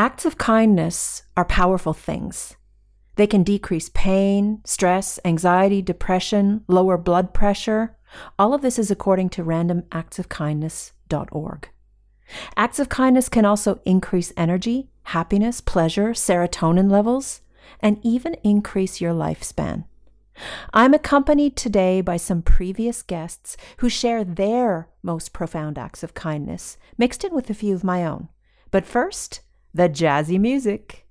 Acts of kindness are powerful things. They can decrease pain, stress, anxiety, depression, lower blood pressure. All of this is according to randomactsofkindness.org. Acts of kindness can also increase energy, happiness, pleasure, serotonin levels, and even increase your lifespan. I'm accompanied today by some previous guests who share their most profound acts of kindness, mixed in with a few of my own. But first, the jazzy music.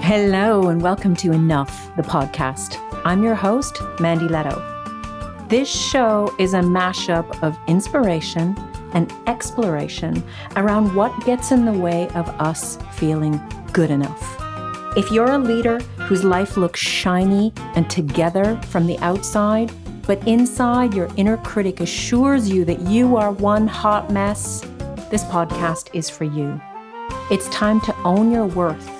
Hello, and welcome to Enough, the podcast. I'm your host, Mandy Lehto. This show is a mashup of inspiration and exploration around what gets in the way of us feeling good enough. If you're a leader whose life looks shiny and together from the outside, but inside your inner critic assures you that you are one hot mess, this podcast is for you. It's time to own your worth,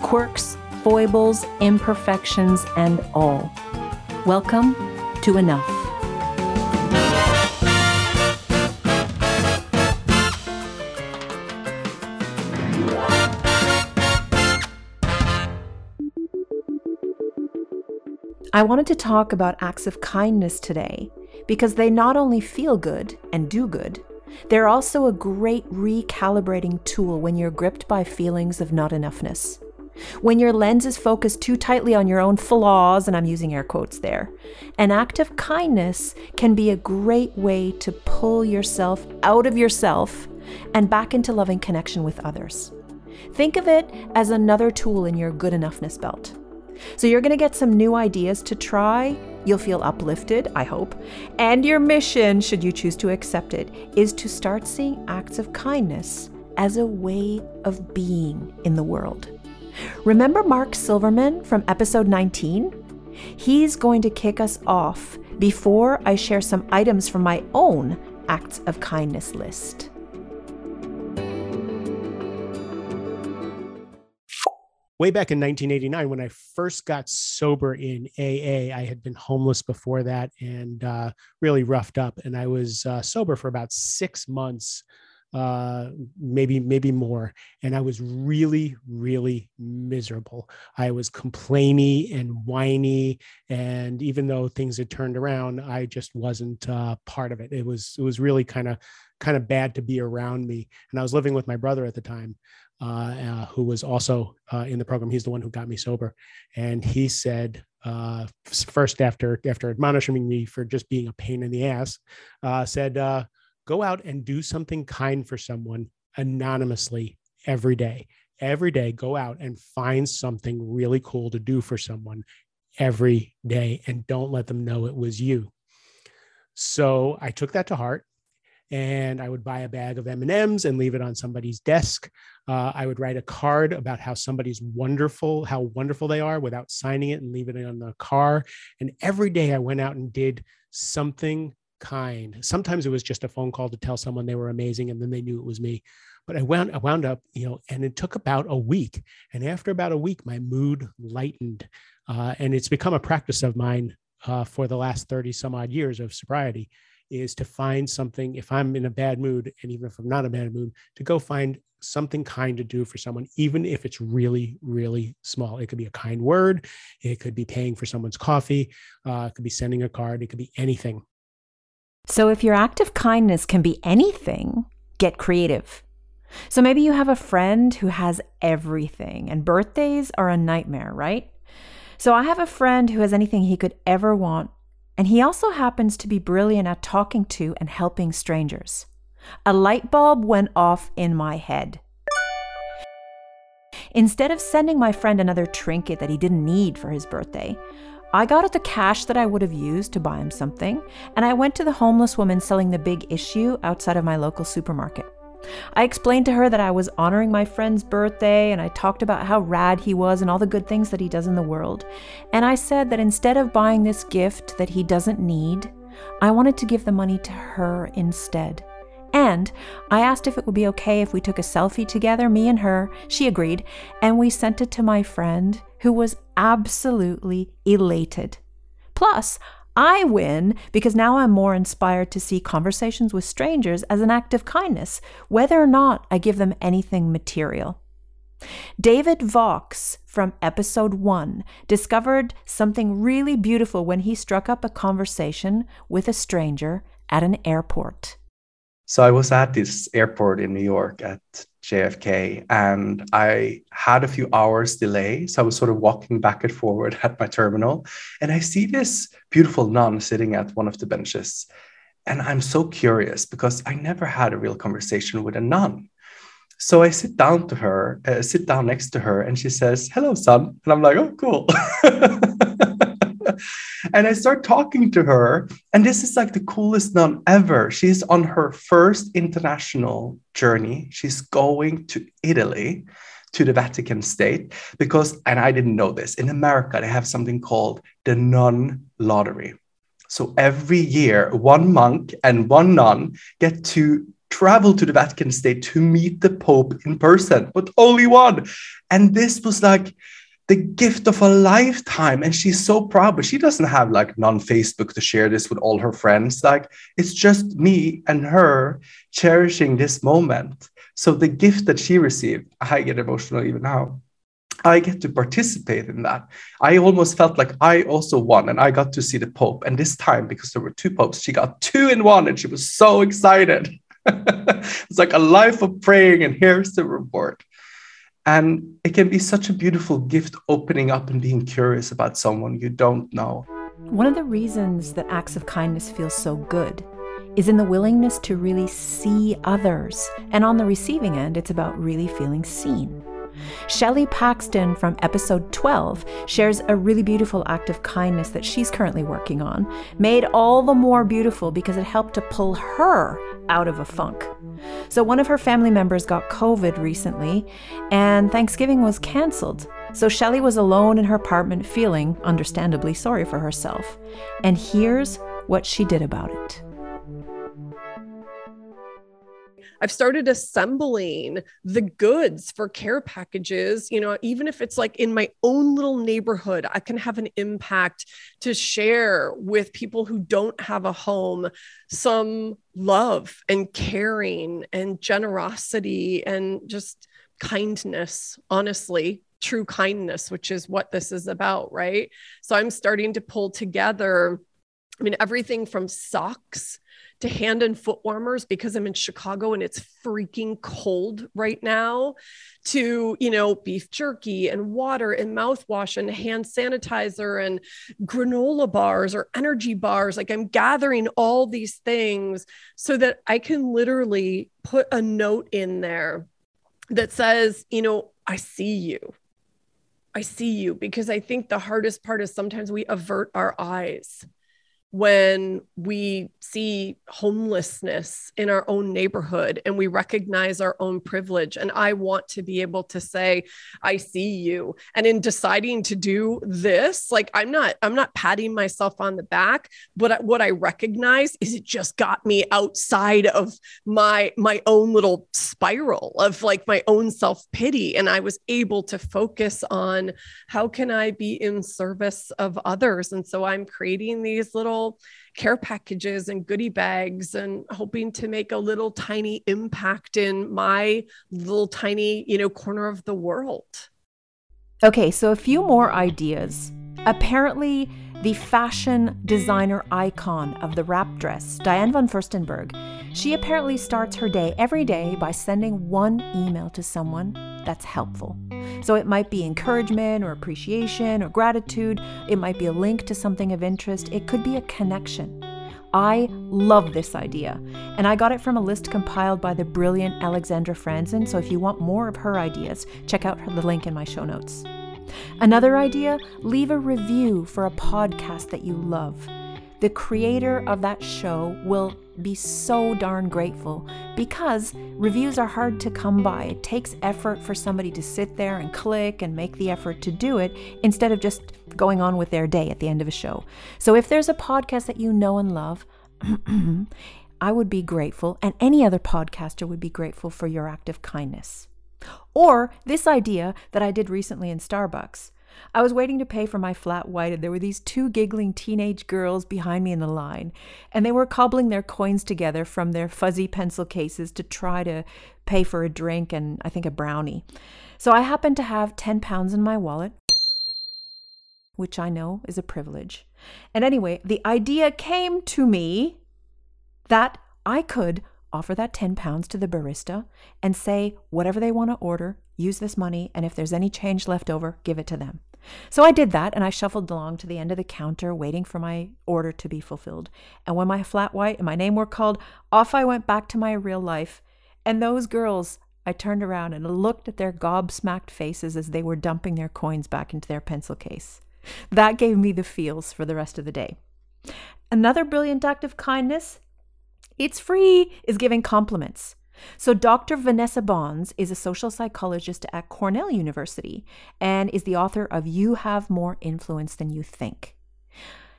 quirks, foibles, imperfections, and all. Welcome to Enough. I wanted to talk about acts of kindness today because they not only feel good and do good, they're also a great recalibrating tool when you're gripped by feelings of not enoughness. When your lens is focused too tightly on your own flaws, and I'm using air quotes there, an act of kindness can be a great way to pull yourself out of yourself and back into loving connection with others. Think of it as another tool in your good enoughness belt. So you're going to get some new ideas to try. You'll feel uplifted, I hope. And your mission, should you choose to accept it, is to start seeing acts of kindness as a way of being in the world. Remember Mark Silverman from episode 19? He's going to kick us off before I share some items from my own acts of kindness list. Way back in 1989 when i first got sober in aa i had been homeless before that and uh, really roughed up and i was uh, sober for about six months uh, maybe maybe more and i was really really miserable. I was complainy and whiny and even though things had turned around i just wasn't uh, part of it. It was it was really kind of kind of bad to be around me and i was living with my brother at the time who was also uh, in the program. He's the one who got me sober, and he said uh, first after after admonishing me for just being a pain in the ass, uh, said, uh, "Go out and do something kind for someone anonymously every day. Every day, go out and find something really cool to do for someone every day, and don't let them know it was you." So I took that to heart and I would buy a bag of M&Ms and leave it on somebody's desk. Uh, I would write a card about how somebody's wonderful, how wonderful they are without signing it and leaving it on the car. And every day I went out and did something kind. Sometimes it was just a phone call to tell someone they were amazing and then they knew it was me. But I wound, I wound up, you know, and it took about a week. And after about a week, my mood lightened. Uh, and it's become a practice of mine uh, for the last 30 some odd years of sobriety is to find something if i'm in a bad mood and even if i'm not in a bad mood to go find something kind to do for someone even if it's really really small. It could be a kind word it could be paying for someone's coffee uh, it could be sending a card it could be anything. So if your act of kindness can be anything get creative. So maybe you have a friend who has everything and birthdays are a nightmare right? So I have a friend who has anything he could ever want and he also happens to be brilliant at talking to and helping strangers. A light bulb went off in my head. Instead of sending my friend another trinket that he didn't need for his birthday, I got out the cash that I would have used to buy him something, and I went to the homeless woman selling the big issue outside of my local supermarket. I explained to her that I was honoring my friend's birthday and I talked about how rad he was and all the good things that he does in the world. And I said that instead of buying this gift that he doesn't need, I wanted to give the money to her instead. And I asked if it would be okay if we took a selfie together, me and her. She agreed, and we sent it to my friend, who was absolutely elated. Plus, I win because now I'm more inspired to see conversations with strangers as an act of kindness, whether or not I give them anything material. David Vaux from episode one discovered something really beautiful when he struck up a conversation with a stranger at an airport. So I was at this airport in New York at JFK and I had a few hours delay. So I was sort of walking back and forward at my terminal and I see this beautiful nun sitting at one of the benches. And I'm so curious because I never had a real conversation with a nun. So I sit down to her, uh, sit down next to her, and she says, Hello, son. And I'm like, Oh, cool. and I start talking to her. And this is like the coolest nun ever. She's on her first international journey. She's going to Italy, to the Vatican state, because, and I didn't know this, in America, they have something called the nun lottery. So every year, one monk and one nun get to travel to the Vatican state to meet the Pope in person, but only one. And this was like, the gift of a lifetime. And she's so proud but she doesn't have like non-facebook to share this with all her friends. Like it's just me and her cherishing this moment. So the gift that she received i get emotional even now. I get to participate in that. I almost felt like i also won and i got to see the pope. And this time because there were two popes she got two in one and she was so excited. It's like a life of praying and here's the reward and it can be such a beautiful gift opening up and being curious about someone you don't know. One of the reasons that acts of kindness feel so good is in the willingness to really see others. And on the receiving end, it's about really feeling seen. Shelley Paxton from episode 12 shares a really beautiful act of kindness that she's currently working on, made all the more beautiful because it helped to pull her out of a funk. So, one of her family members got COVID recently, and Thanksgiving was canceled. So, Shelley was alone in her apartment, feeling, understandably, sorry for herself. And here's what she did about it. I've started assembling the goods for care packages. You know, even if it's like in my own little neighborhood, I can have an impact to share with people who don't have a home some love and caring and generosity and just kindness, honestly, true kindness, which is what this is about, right? So I'm starting to pull together. I mean, everything from socks to hand and foot warmers because I'm in Chicago and it's freaking cold right now, to, you know, beef jerky and water and mouthwash and hand sanitizer and granola bars or energy bars. Like I'm gathering all these things so that I can literally put a note in there that says, you know, I see you. I see you because I think the hardest part is sometimes we avert our eyes when we see homelessness in our own neighborhood and we recognize our own privilege. And I want to be able to say, I see you. And in deciding to do this, like I'm not, I'm not patting myself on the back, but what I recognize is it just got me outside of my my own little spiral of like my own self-pity. And I was able to focus on how can I be in service of others. And so I'm creating these little little care packages and goodie bags and hoping to make a little tiny impact in my little tiny, you know, corner of the world. Okay, so a few more ideas. Apparently, the fashion designer icon of the wrap dress, Diane von Furstenberg, she apparently starts her day every day by sending one email to someone that's helpful. So it might be encouragement or appreciation or gratitude, it might be a link to something of interest, it could be a connection. I love this idea, and I got it from a list compiled by the brilliant Alexandra Franzen. So if you want more of her ideas, check out the link in my show notes. Another idea leave a review for a podcast that you love. The creator of that show will be so darn grateful because reviews are hard to come by. It takes effort for somebody to sit there and click and make the effort to do it instead of just going on with their day at the end of a show. So if there's a podcast that you know and love, I would be grateful, and any other podcaster would be grateful for your act of kindness. Or this idea that I did recently in Starbucks I was waiting to pay for my flat white, and there were these two giggling teenage girls behind me in the line, and they were cobbling their coins together from their fuzzy pencil cases to try to pay for a drink and I think a brownie. So I happened to have 10 pounds in my wallet, which I know is a privilege. And anyway, the idea came to me that I could offer that 10 pounds to the barista and say whatever they want to order, use this money, and if there's any change left over, give it to them. So I did that and I shuffled along to the end of the counter, waiting for my order to be fulfilled. And when my flat white and my name were called, off I went back to my real life. And those girls, I turned around and looked at their gobsmacked faces as they were dumping their coins back into their pencil case. That gave me the feels for the rest of the day. Another brilliant act of kindness it's free is giving compliments. So, Dr. Vanessa Bohns is a social psychologist at Cornell University and is the author of You Have More Influence Than You Think.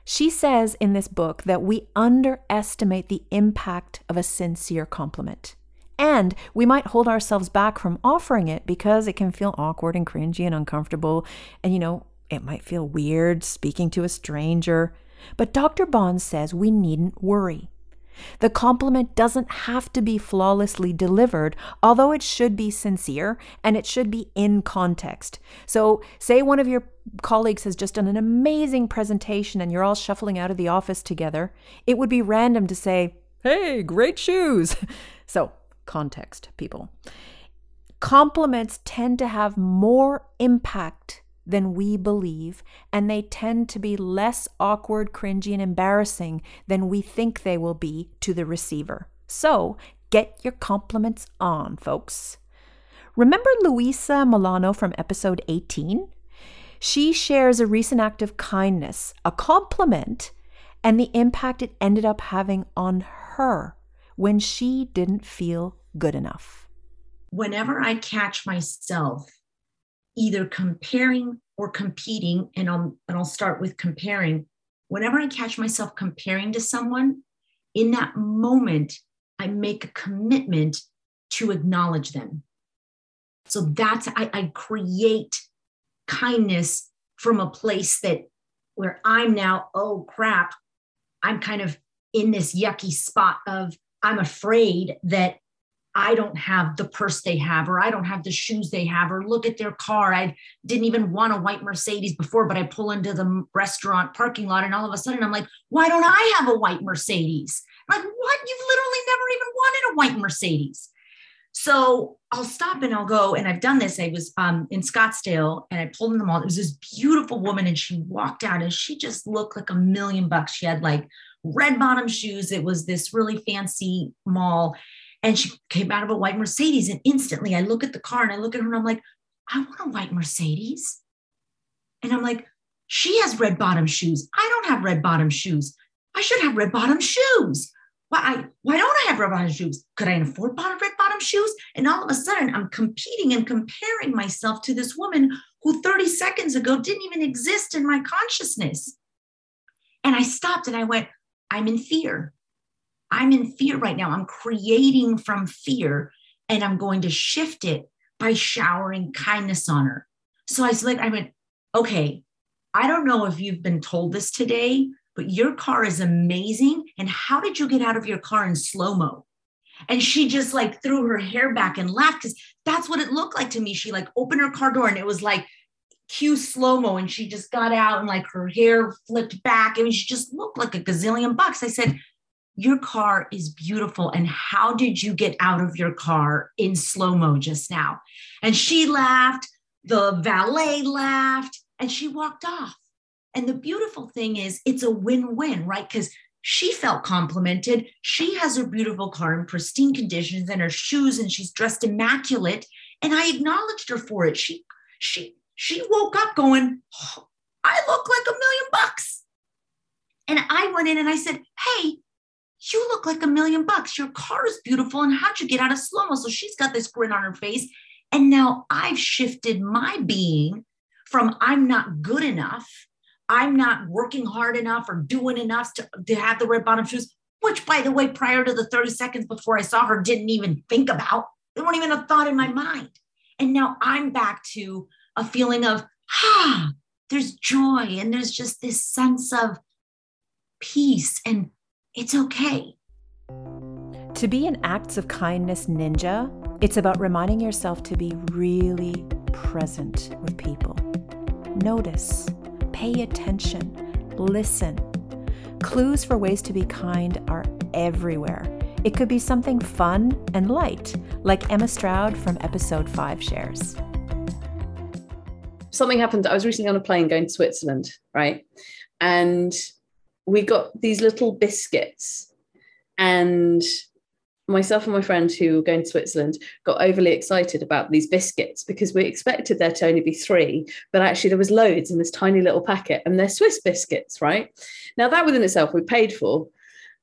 She says in this book that we underestimate the impact of a sincere compliment. And we might hold ourselves back from offering it because it can feel awkward and cringy and uncomfortable. And, you know, it might feel weird speaking to a stranger. But Dr. Bohns says we needn't worry. The compliment doesn't have to be flawlessly delivered, although it should be sincere and it should be in context. So, say one of your colleagues has just done an amazing presentation and you're all shuffling out of the office together, it would be random to say, Hey, great shoes. so, context, people. Compliments tend to have more impact than we believe, and they tend to be less awkward, cringy, and embarrassing than we think they will be to the receiver. So get your compliments on, folks. Remember Luisa Milano from episode 18? She shares a recent act of kindness, a compliment, and the impact it ended up having on her when she didn't feel good enough. Whenever I catch myself either comparing or competing and I'll and I'll start with comparing. Whenever I catch myself comparing to someone in that moment I make a commitment to acknowledge them. So that's I, I create kindness from a place that where I'm now oh crap I'm kind of in this yucky spot of I'm afraid that I don't have the purse they have, or I don't have the shoes they have, or look at their car. I didn't even want a white Mercedes before, but I pull into the restaurant parking lot and all of a sudden I'm like, why don't I have a white Mercedes? I'm like, what? You've literally never even wanted a white Mercedes. So I'll stop and I'll go, and I've done this. I was um, in Scottsdale and I pulled in the mall. It was this beautiful woman, and she walked out and she just looked like a million bucks. She had like red bottom shoes. It was this really fancy mall and she came out of a white Mercedes. And instantly I look at the car and I look at her and I'm like, I want a white Mercedes. And I'm like, she has red bottom shoes. I don't have red bottom shoes. I should have red bottom shoes. Why, I, why don't I have red bottom shoes? Could I afford bottom red bottom shoes? And all of a sudden, I'm competing and comparing myself to this woman who 30 seconds ago didn't even exist in my consciousness. And I stopped and I went, I'm in fear. I'm in fear right now. I'm creating from fear and I'm going to shift it by showering kindness on her. So I was like, I went, okay, I don't know if you've been told this today, but your car is amazing. And how did you get out of your car in slow mo? And she just like threw her hair back and laughed because that's what it looked like to me. She like opened her car door and it was like cue slow mo. And she just got out and like her hair flipped back. I mean, she just looked like a gazillion bucks. I said, your car is beautiful. And how did you get out of your car in slow mo just now? And she laughed, the valet laughed, and she walked off. And the beautiful thing is, it's a win win, right? Because she felt complimented. She has her beautiful car in pristine conditions and her shoes, and she's dressed immaculate. And I acknowledged her for it. She, she, she woke up going, oh, I look like a million bucks. And I went in and I said, Hey, you look like a million bucks. Your car is beautiful. And how'd you get out of slow mo? So she's got this grin on her face. And now I've shifted my being from I'm not good enough, I'm not working hard enough or doing enough to, to have the red bottom shoes, which, by the way, prior to the 30 seconds before I saw her, didn't even think about. They weren't even a thought in my mind. And now I'm back to a feeling of, ah, there's joy and there's just this sense of peace and it's okay. To be an acts of kindness ninja, it's about reminding yourself to be really present with people. Notice, pay attention, listen. Clues for ways to be kind are everywhere. It could be something fun and light, like Emma Stroud from episode 5 shares. Something happened. I was recently on a plane going to Switzerland, right? And we got these little biscuits and myself and my friend who were going to Switzerland got overly excited about these biscuits because we expected there to only be three, but actually there was loads in this tiny little packet, and they're Swiss biscuits, right? Now that within itself we paid for.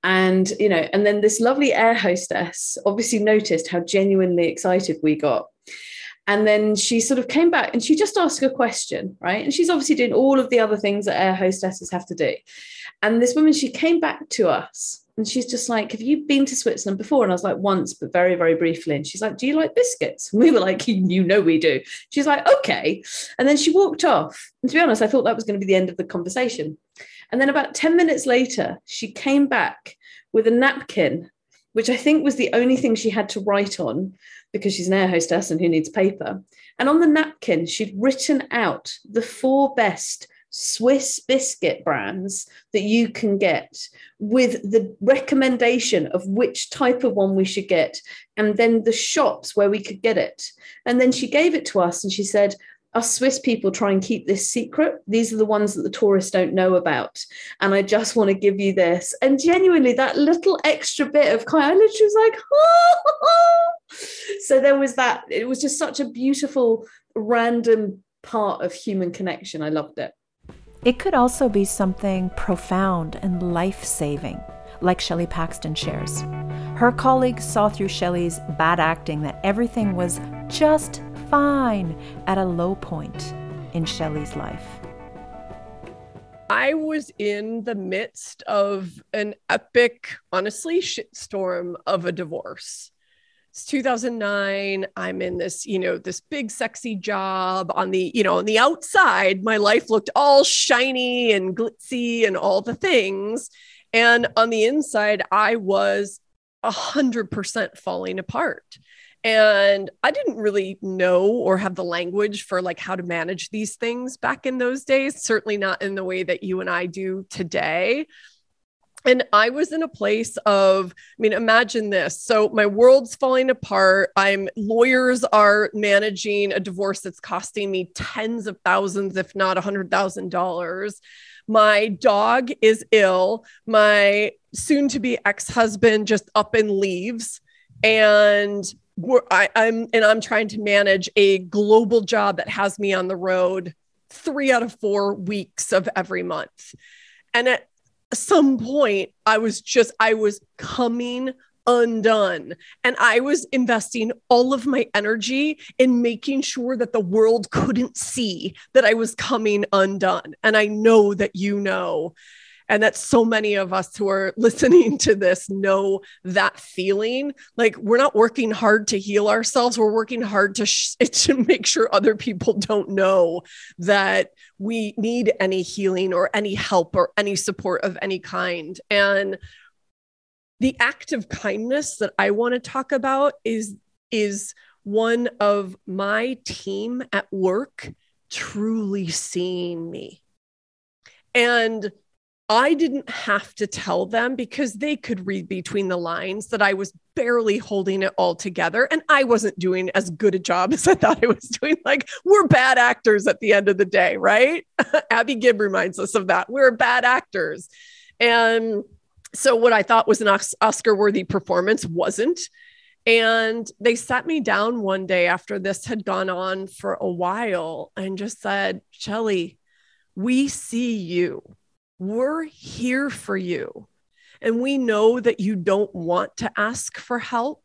And you know, and then this lovely air hostess obviously noticed how genuinely excited we got. And then she sort of came back and she just asked a question, right? And she's obviously doing all of the other things that air hostesses have to do. And this woman, she came back to us and she's just like, Have you been to Switzerland before? And I was like, Once, but very, very briefly. And she's like, Do you like biscuits? And we were like, You know, we do. She's like, Okay. And then she walked off. And to be honest, I thought that was going to be the end of the conversation. And then about 10 minutes later, she came back with a napkin, which I think was the only thing she had to write on because she's an air hostess and who needs paper. And on the napkin, she'd written out the four best Swiss biscuit brands that you can get with the recommendation of which type of one we should get and then the shops where we could get it. And then she gave it to us and she said, us Swiss people try and keep this secret. These are the ones that the tourists don't know about. And I just want to give you this. And genuinely, that little extra bit of kind, I literally was like, oh. so there was that. It was just such a beautiful, random part of human connection. I loved it. It could also be something profound and life saving, like Shelley Paxton shares. Her colleagues saw through Shelley's bad acting that everything was just fine at a low point in Shelley's life. I was in the midst of an epic, honestly, shitstorm of a divorce. It's 2009 i'm in this you know this big sexy job on the you know on the outside. My life looked all shiny and glitzy and all the things. And on the inside i was a hundred percent falling apart. And i didn't really know or have the language for like how to manage these things back in those days certainly not in the way that you and i do today and I was in a place of, I mean, imagine this. So my world's falling apart. I'm lawyers are managing a divorce that's costing me tens of thousands, if not a hundred thousand dollars. My dog is ill. My soon to be ex husband just up and leaves. And I, I'm and I'm trying to manage a global job that has me on the road three out of four weeks of every month. And at some point I was just, I was coming undone. And I was investing all of my energy in making sure that the world couldn't see that I was coming undone. And I know that you know and that so many of us who are listening to this know that feeling. Like we're not working hard to heal ourselves. We're working hard to, sh- to make sure other people don't know that we need any healing or any help or any support of any kind. And the act of kindness that i want to talk about is is one of my team at work truly seeing me. And I didn't have to tell them because they could read between the lines that I was barely holding it all together and I wasn't doing as good a job as I thought I was doing. Like, we're bad actors at the end of the day, right? Abby Gibb reminds us of that. We're bad actors. And so, what I thought was an Oscar worthy performance wasn't. And they sat me down one day after this had gone on for a while and just said, Shelley, we see you we're here for you. And we know that you don't want to ask for help,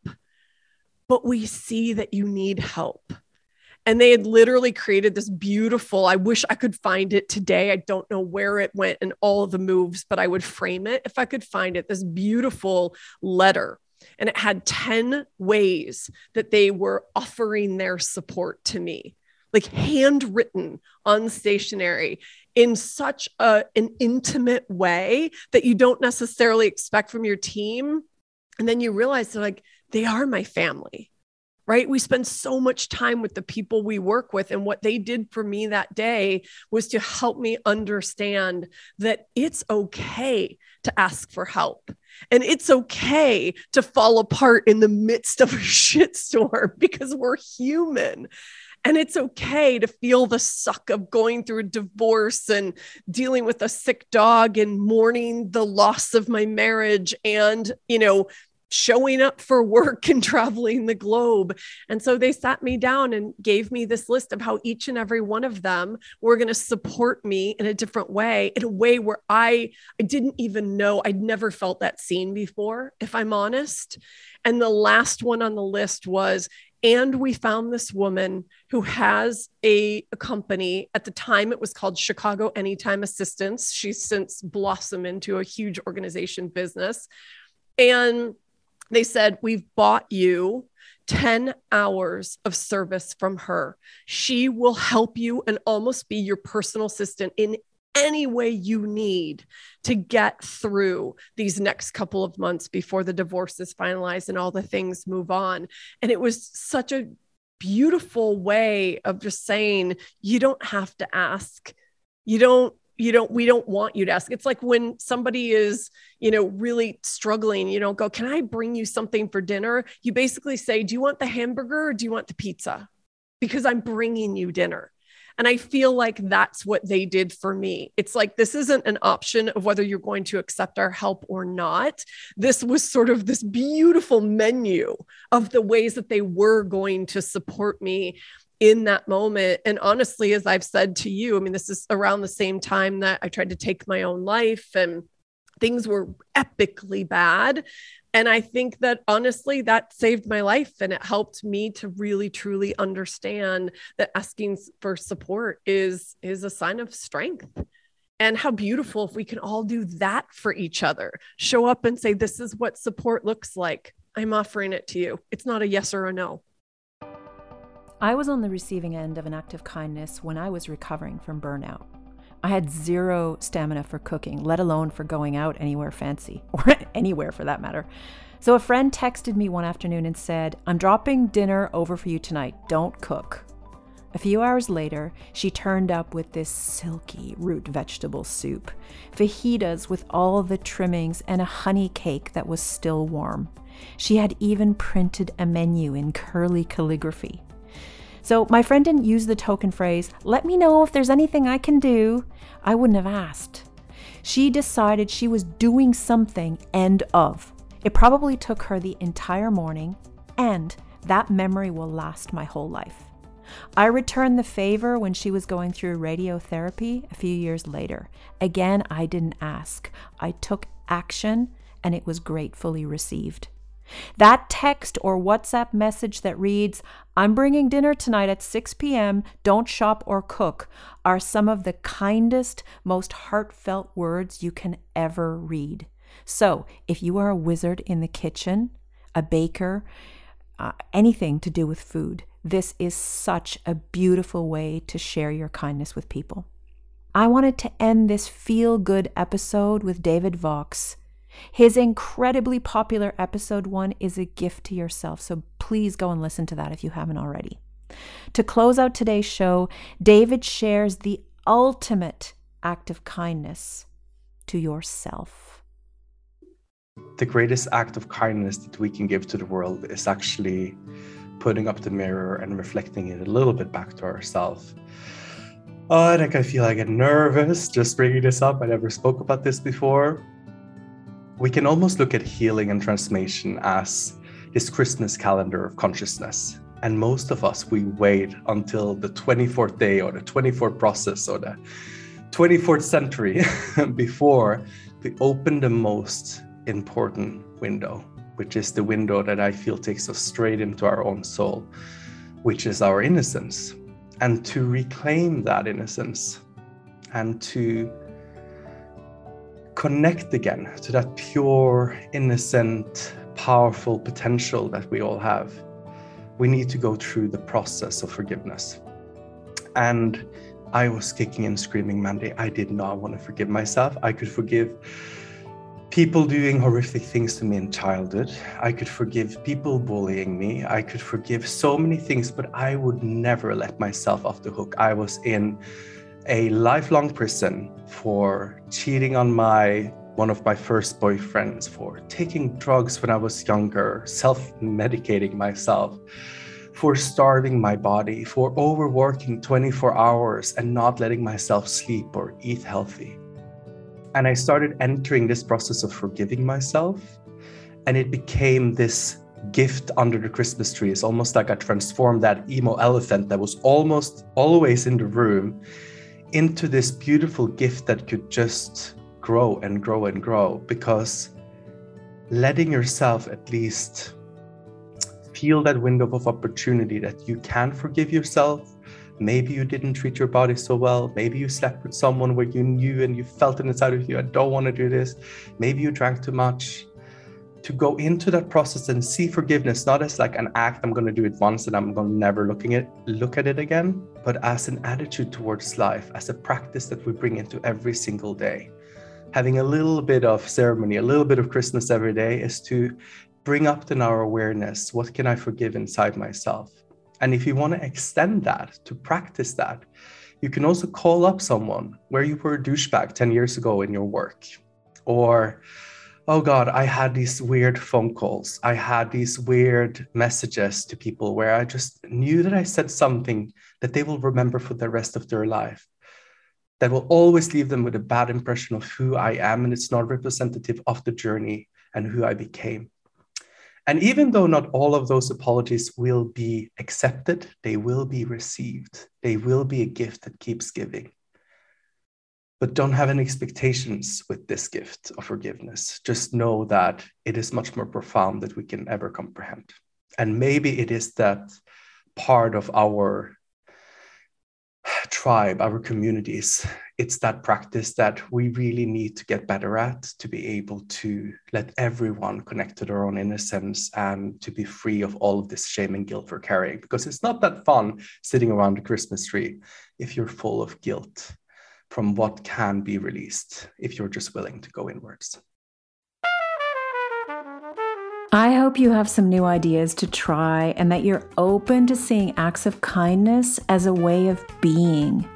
but we see that you need help. And they had literally created this beautiful, I wish I could find it today. I don't know where it went and all the moves, but I would frame it if I could find it. This beautiful letter. And it had 10 ways that they were offering their support to me like handwritten on stationery in such a, an intimate way that you don't necessarily expect from your team. And then you realize they're like, they are my family right? We spend so much time with the people we work with. And what they did for me that day was to help me understand that it's okay to ask for help. And it's okay to fall apart in the midst of a shitstorm because we're human. And it's okay to feel the suck of going through a divorce and dealing with a sick dog and mourning the loss of my marriage and, you know, showing up for work and traveling the globe. And so they sat me down and gave me this list of how each and every one of them were going to support me in a different way, in a way where I, I didn't even know, I'd never felt that seen before, if I'm honest. And the last one on the list was, and we found this woman who has a, a, company. At the time, it was called Chicago Anytime Assistance. She's since blossomed into a huge organization business. And they said, We've bought you 10 hours of service from her. She will help you and almost be your personal assistant in any way you need to get through these next couple of months before the divorce is finalized and all the things move on. And it was such a beautiful way of just saying, you don't have to ask. You don't you don't we don't want you to ask it's like when somebody is you know really struggling you don't go can i bring you something for dinner you basically say do you want the hamburger or do you want the pizza because i'm bringing you dinner and i feel like that's what they did for me it's like this isn't an option of whether you're going to accept our help or not this was sort of this beautiful menu of the ways that they were going to support me in that moment. And honestly, as I've said to you, I mean, this is around the same time that I tried to take my own life and things were epically bad. And I think that honestly, that saved my life and it helped me to really truly understand that asking for support is, is a sign of strength. And how beautiful if we can all do that for each other. Show up and say, This is what support looks like. I'm offering it to you. It's not a yes or a no. I was on the receiving end of an act of kindness when I was recovering from burnout. I had zero stamina for cooking, let alone for going out anywhere fancy, or anywhere for that matter. So a friend texted me one afternoon and said, I'm dropping dinner over for you tonight. Don't cook. A few hours later, she turned up with this silky root vegetable soup, fajitas with all the trimmings, and a honey cake that was still warm. She had even printed a menu in curly calligraphy. So my friend didn't use the token phrase, let me know if there's anything I can do. I wouldn't have asked. She decided she was doing something, end of. It probably took her the entire morning, and that memory will last my whole life. I returned the favor when she was going through radiotherapy a few years later. Again, I didn't ask. I took action, and it was gratefully received. That text or WhatsApp message that reads, I'm bringing dinner tonight at 6 p.m., don't shop or cook, are some of the kindest, most heartfelt words you can ever read. So, if you are a wizard in the kitchen, a baker, uh, anything to do with food, this is such a beautiful way to share your kindness with people. I wanted to end this feel good episode with David Vaux his incredibly popular episode one is a gift to yourself, so please go and listen to that if you haven't already. To close out today's show, David shares the ultimate act of kindness to yourself. The greatest act of kindness that we can give to the world is actually putting up the mirror and reflecting it a little bit back to ourselves. Oh, like I feel like I get nervous just bringing this up. I never spoke about this before we can almost look at healing and transformation as this Christmas calendar of consciousness. And most of us, we wait until the 24th day or the 24th process or the 24th century before we open the most important window, which is the window that I feel takes us straight into our own soul, which is our innocence. And to reclaim that innocence and to connect again to that pure, innocent, powerful potential that we all have, we need to go through the process of forgiveness. And I was kicking and screaming, Mandy. I did not want to forgive myself. I could forgive people doing horrific things to me in childhood. I could forgive people bullying me. I could forgive so many things, but I would never let myself off the hook. I was in a lifelong prison for cheating on my one of my first boyfriends, for taking drugs when I was younger, self-medicating myself, for starving my body, for overworking 24 hours and not letting myself sleep or eat healthy. And I started entering this process of forgiving myself. And it became this gift under the Christmas tree. It's almost like I transformed that emo elephant that was almost always in the room into this beautiful gift that could just grow and grow and grow because letting yourself at least feel that window of opportunity that you can forgive yourself Maybe you didn't treat your body so well. Maybe you slept with someone where you knew and you felt it inside of you, I don't want to do this. Maybe you drank too much. To go into that process and see forgiveness not as like an act, I'm going to do it once and I'm going to never looking at look at it again, but as an attitude towards life, as a practice that we bring into every single day. Having a little bit of ceremony, a little bit of Christmas every day is to bring up in our awareness what can I forgive inside myself? And if you want to extend that to practice that, you can also call up someone where you were a douchebag 10 years ago in your work. Or, oh God, I had these weird phone calls. I had these weird messages to people where I just knew that I said something that they will remember for the rest of their life. That will always leave them with a bad impression of who I am. And it's not representative of the journey and who I became. And even though not all of those apologies will be accepted, they will be received. They will be a gift that keeps giving. But don't have any expectations with this gift of forgiveness. Just know that it is much more profound than we can ever comprehend. And maybe it is that part of our tribe, our communities, it's that practice that we really need to get better at to be able to let everyone connect to their own innocence and to be free of all of this shame and guilt we're carrying. Because it's not that fun sitting around the Christmas tree if you're full of guilt from what can be released if you're just willing to go inwards. I hope you have some new ideas to try and that you're open to seeing acts of kindness as a way of being.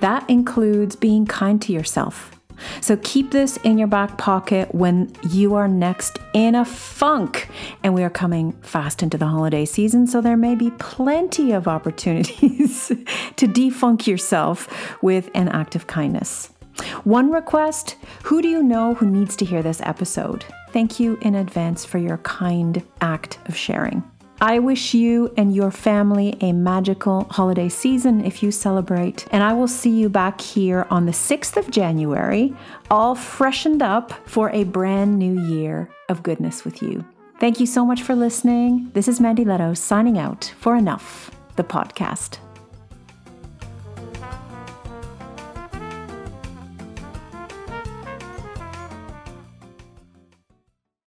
That includes being kind to yourself. So keep this in your back pocket when you are next in a funk. And we are coming fast into the holiday season, so there may be plenty of opportunities to defunk yourself with an act of kindness. One request Who do you know who needs to hear this episode? Thank you in advance for your kind act of sharing. I wish you and your family a magical holiday season if you celebrate. And I will see you back here on the 6th of January, all freshened up for a brand new year of goodness with you. Thank you so much for listening. This is Mandy Lehto signing out for Enough, the podcast.